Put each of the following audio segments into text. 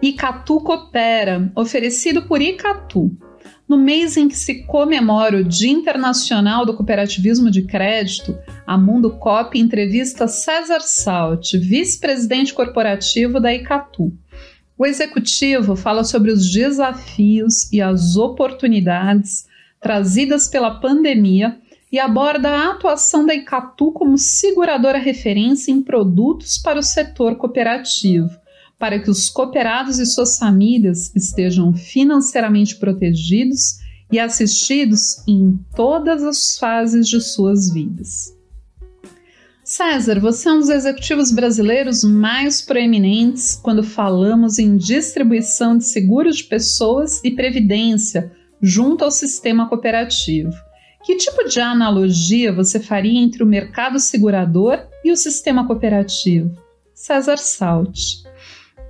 Icatu Coopera, oferecido por Icatu. No mês em que se comemora o Dia Internacional do Cooperativismo de Crédito, a Mundo Cop entrevista César Salt, vice-presidente corporativo da Icatu. O executivo fala sobre os desafios e as oportunidades trazidas pela pandemia e aborda a atuação da Icatu como seguradora referência em produtos para o setor cooperativo para que os cooperados e suas famílias estejam financeiramente protegidos e assistidos em todas as fases de suas vidas. César, você é um dos executivos brasileiros mais proeminentes quando falamos em distribuição de seguros de pessoas e previdência junto ao sistema cooperativo. Que tipo de analogia você faria entre o mercado segurador e o sistema cooperativo? César Salt.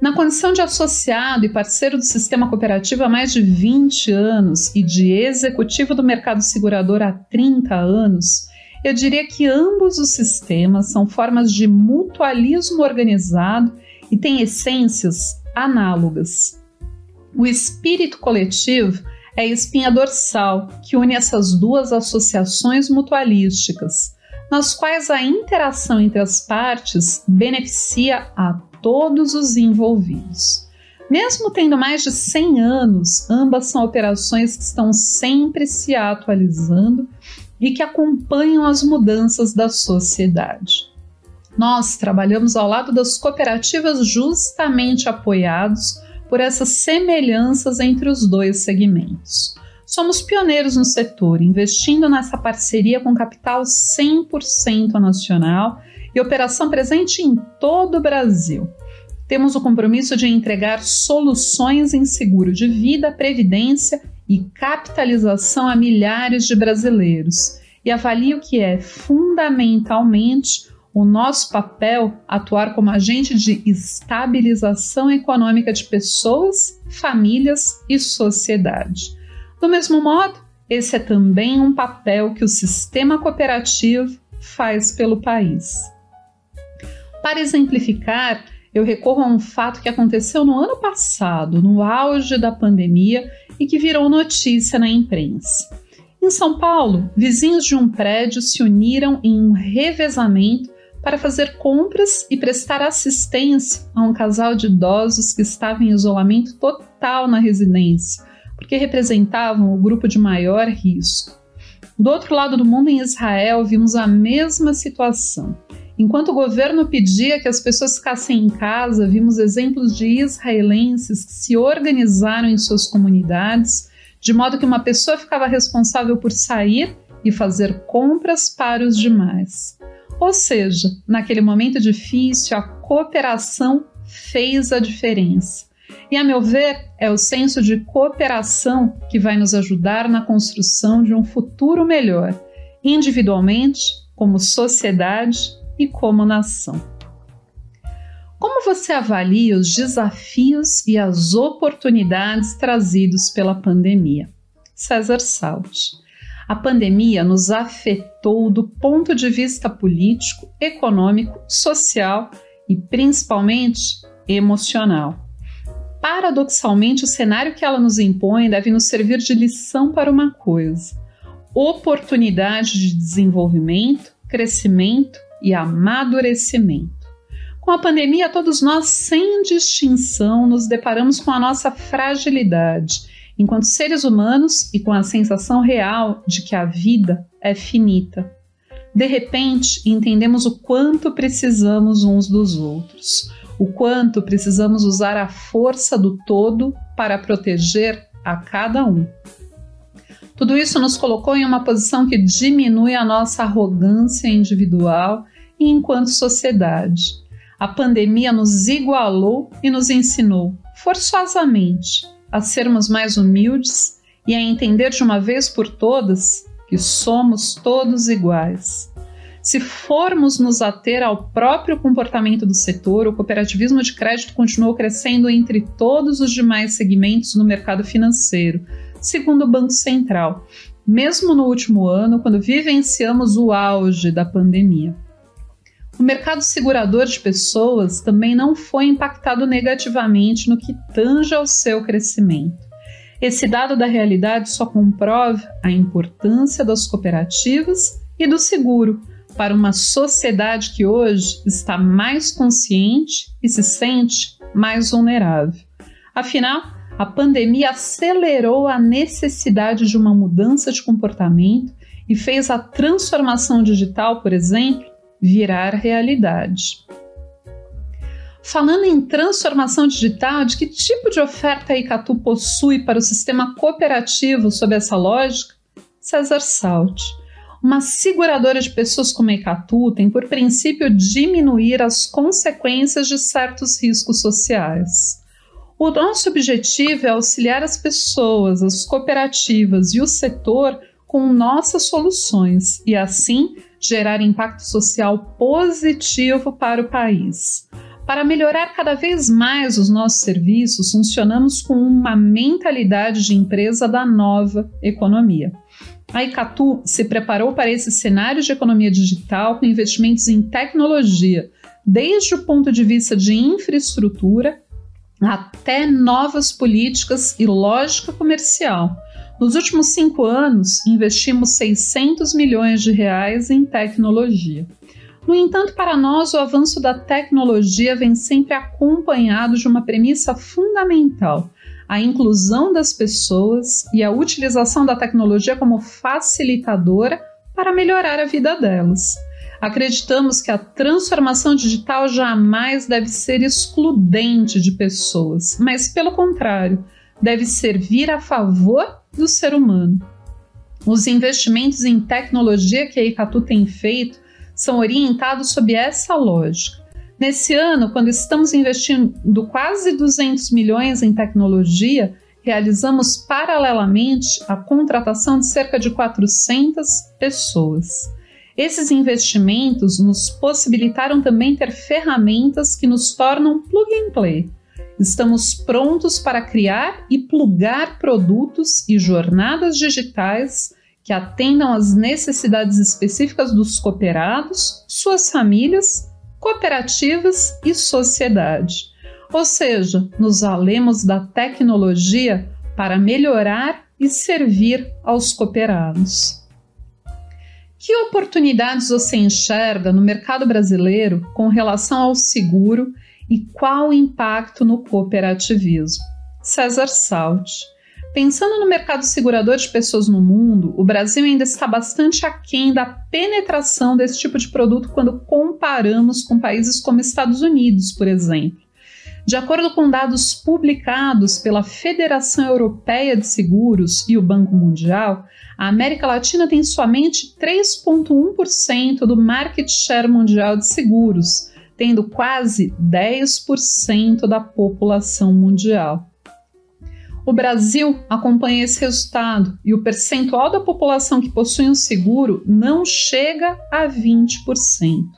Na condição de associado e parceiro do sistema cooperativo há mais de 20 anos e de executivo do mercado segurador há 30 anos, eu diria que ambos os sistemas são formas de mutualismo organizado e têm essências análogas. O espírito coletivo é a espinha dorsal que une essas duas associações mutualísticas, nas quais a interação entre as partes beneficia a todos os envolvidos. Mesmo tendo mais de 100 anos, ambas são operações que estão sempre se atualizando e que acompanham as mudanças da sociedade. Nós trabalhamos ao lado das cooperativas justamente apoiados por essas semelhanças entre os dois segmentos. Somos pioneiros no setor, investindo nessa parceria com capital 100% nacional e operação presente em todo o Brasil. Temos o compromisso de entregar soluções em seguro de vida, previdência e capitalização a milhares de brasileiros e avalio que é fundamentalmente o nosso papel atuar como agente de estabilização econômica de pessoas, famílias e sociedade. Do mesmo modo, esse é também um papel que o sistema cooperativo faz pelo país. Para exemplificar, eu recorro a um fato que aconteceu no ano passado, no auge da pandemia e que virou notícia na imprensa. Em São Paulo, vizinhos de um prédio se uniram em um revezamento para fazer compras e prestar assistência a um casal de idosos que estava em isolamento total na residência, porque representavam o grupo de maior risco. Do outro lado do mundo, em Israel, vimos a mesma situação. Enquanto o governo pedia que as pessoas ficassem em casa, vimos exemplos de israelenses que se organizaram em suas comunidades, de modo que uma pessoa ficava responsável por sair e fazer compras para os demais. Ou seja, naquele momento difícil, a cooperação fez a diferença. E, a meu ver, é o senso de cooperação que vai nos ajudar na construção de um futuro melhor, individualmente, como sociedade e como nação. Como você avalia os desafios e as oportunidades trazidos pela pandemia? César Salt. A pandemia nos afetou do ponto de vista político, econômico, social e principalmente emocional. Paradoxalmente, o cenário que ela nos impõe deve nos servir de lição para uma coisa: oportunidade de desenvolvimento, crescimento e amadurecimento. Com a pandemia, todos nós, sem distinção, nos deparamos com a nossa fragilidade enquanto seres humanos e com a sensação real de que a vida é finita. De repente, entendemos o quanto precisamos uns dos outros, o quanto precisamos usar a força do todo para proteger a cada um. Tudo isso nos colocou em uma posição que diminui a nossa arrogância individual e enquanto sociedade. A pandemia nos igualou e nos ensinou, forçosamente, a sermos mais humildes e a entender de uma vez por todas que somos todos iguais. Se formos nos ater ao próprio comportamento do setor, o cooperativismo de crédito continuou crescendo entre todos os demais segmentos no mercado financeiro, segundo o Banco Central, mesmo no último ano, quando vivenciamos o auge da pandemia. o mercado segurador de pessoas também não foi impactado negativamente no que tange ao seu crescimento. Esse dado da realidade só comprova a importância das cooperativas e do seguro para uma sociedade que hoje está mais consciente e se sente mais vulnerável. Afinal, a pandemia acelerou a necessidade de uma mudança de comportamento e fez a transformação digital, por exemplo, virar realidade. Falando em transformação digital, de que tipo de oferta a Icatu possui para o sistema cooperativo sob essa lógica? César Salt. Uma seguradora de pessoas como a Icatu tem por princípio diminuir as consequências de certos riscos sociais. O nosso objetivo é auxiliar as pessoas, as cooperativas e o setor com nossas soluções e, assim, gerar impacto social positivo para o país. Para melhorar cada vez mais os nossos serviços, funcionamos com uma mentalidade de empresa da nova economia. A Icatu se preparou para esse cenário de economia digital com investimentos em tecnologia, desde o ponto de vista de infraestrutura até novas políticas e lógica comercial nos últimos cinco anos, investimos 600 milhões de reais em tecnologia. No entanto, para nós, o avanço da tecnologia vem sempre acompanhado de uma premissa fundamental: a inclusão das pessoas e a utilização da tecnologia como facilitadora para melhorar a vida delas. Acreditamos que a transformação digital jamais deve ser excludente de pessoas, mas, pelo contrário, deve servir a favor do ser humano. Os investimentos em tecnologia que a Icatu tem feito são orientados sob essa lógica. Nesse ano, quando estamos investindo quase 200 milhões em tecnologia, realizamos paralelamente a contratação de cerca de 400 pessoas. Esses investimentos nos possibilitaram também ter ferramentas que nos tornam plug and play, Estamos prontos para criar e plugar produtos e jornadas digitais que atendam às necessidades específicas dos cooperados, suas famílias, cooperativas e sociedade. Ou seja, nos valemos da tecnologia para melhorar e servir aos cooperados. Que oportunidades você enxerga no mercado brasileiro com relação ao seguro e qual o impacto no cooperativismo? César Salt. Pensando no mercado segurador de pessoas no mundo, o Brasil ainda está bastante aquém da penetração desse tipo de produto quando comparamos com países como Estados Unidos, por exemplo. De acordo com dados publicados pela Federação Europeia de Seguros e o Banco Mundial, a América Latina tem somente 3,1% do market share mundial de seguros, tendo quase 10% da população mundial. O Brasil acompanha esse resultado e o percentual da população que possui um seguro não chega a 20%.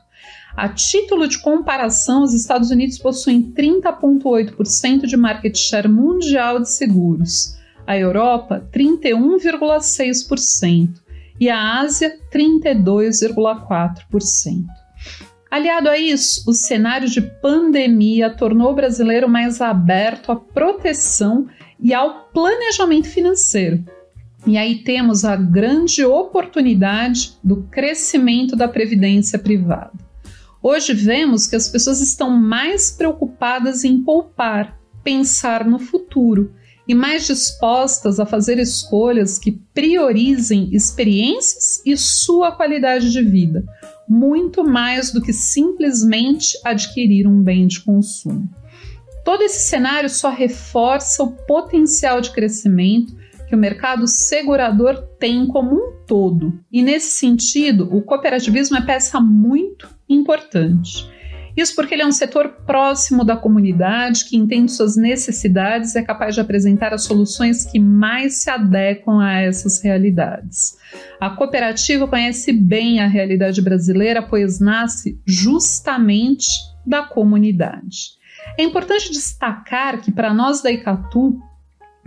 A título de comparação, os Estados Unidos possuem 30,8% de market share mundial de seguros, a Europa, 31,6% e a Ásia, 32,4%. Aliado a isso, o cenário de pandemia tornou o brasileiro mais aberto à proteção e ao planejamento financeiro. E aí temos a grande oportunidade do crescimento da previdência privada. Hoje vemos que as pessoas estão mais preocupadas em poupar, pensar no futuro e mais dispostas a fazer escolhas que priorizem experiências e sua qualidade de vida, muito mais do que simplesmente adquirir um bem de consumo. Todo esse cenário só reforça o potencial de crescimento que o mercado segurador tem como um todo. E nesse sentido, o cooperativismo é peça muito importante. Isso porque ele é um setor próximo da comunidade, que entende suas necessidades e é capaz de apresentar as soluções que mais se adequam a essas realidades. A cooperativa conhece bem a realidade brasileira, pois nasce justamente da comunidade. É importante destacar que, para nós da Icatu,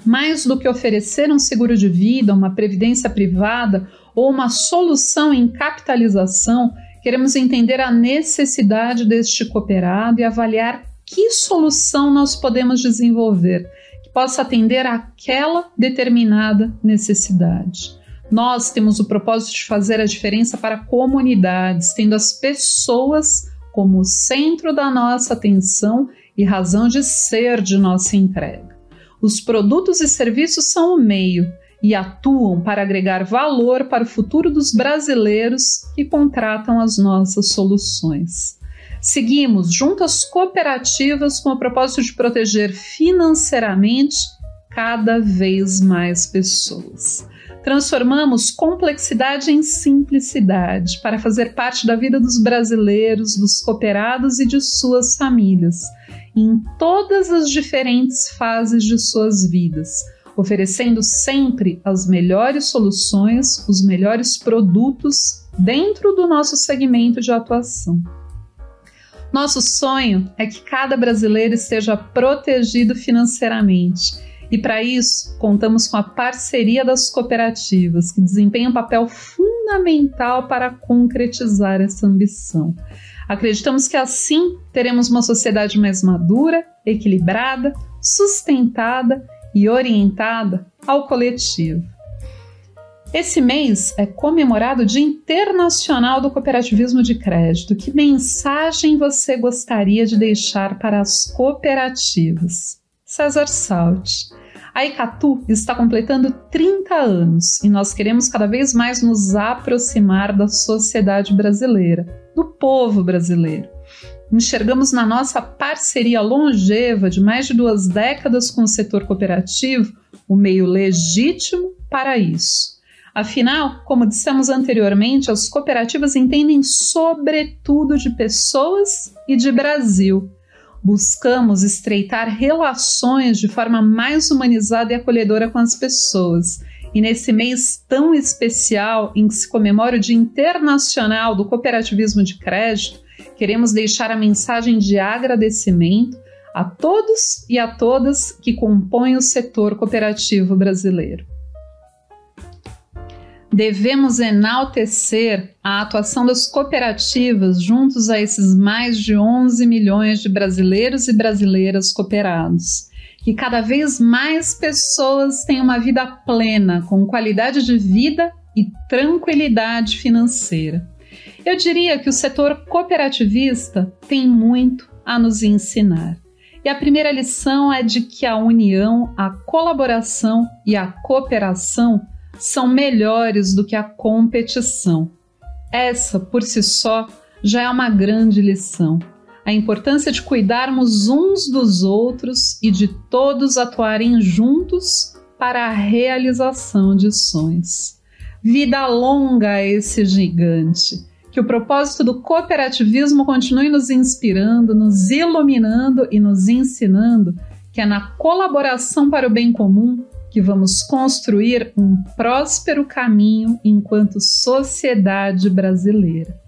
mais do que oferecer um seguro de vida, uma previdência privada ou uma solução em capitalização, Queremos entender a necessidade deste cooperado e avaliar que solução nós podemos desenvolver que possa atender àquela determinada necessidade. Nós temos o propósito de fazer a diferença para comunidades, tendo as pessoas como centro da nossa atenção e razão de ser de nossa entrega. Os produtos e serviços são o meio e atuam para agregar valor para o futuro dos brasileiros que contratam as nossas soluções. Seguimos junto às cooperativas com o propósito de proteger financeiramente cada vez mais pessoas. Transformamos complexidade em simplicidade para fazer parte da vida dos brasileiros, dos cooperados e de suas famílias, em todas as diferentes fases de suas vidas, oferecendo sempre as melhores soluções, os melhores produtos dentro do nosso segmento de atuação. Nosso sonho é que cada brasileiro esteja protegido financeiramente e para isso, contamos com a parceria das cooperativas, que desempenham um papel fundamental para concretizar essa ambição. Acreditamos que assim teremos uma sociedade mais madura, equilibrada, sustentada e orientada ao coletivo. Esse mês é comemorado o Dia Internacional do Cooperativismo de Crédito. Que mensagem você gostaria de deixar para as cooperativas? César Salt. A Icatu está completando 30 anos e nós queremos cada vez mais nos aproximar da sociedade brasileira, do povo brasileiro. Enxergamos na nossa parceria longeva de mais de duas décadas com o setor cooperativo o meio legítimo para isso. Afinal, como dissemos anteriormente, as cooperativas entendem sobretudo de pessoas e de Brasil buscamos estreitar relações de forma mais humanizada e acolhedora com as pessoas. E nesse mês tão especial em que se comemora o Dia Internacional do Cooperativismo de Crédito, queremos deixar a mensagem de agradecimento a todos e a todas que compõem o setor cooperativo brasileiro devemos enaltecer a atuação das cooperativas juntos a esses mais de 11 milhões de brasileiros e brasileiras cooperados. Que cada vez mais pessoas tenham uma vida plena, com qualidade de vida e tranquilidade financeira. Eu diria que o setor cooperativista tem muito a nos ensinar. E a primeira lição é de que a união, a colaboração e a cooperação são melhores do que a competição. Essa, por si só, já é uma grande lição. A importância de cuidarmos uns dos outros e de todos atuarem juntos para a realização de sonhos. Vida longa a esse gigante. Que o propósito do cooperativismo continue nos inspirando, nos iluminando e nos ensinando que é na colaboração para o bem comum que vamos construir um próspero caminho enquanto sociedade brasileira.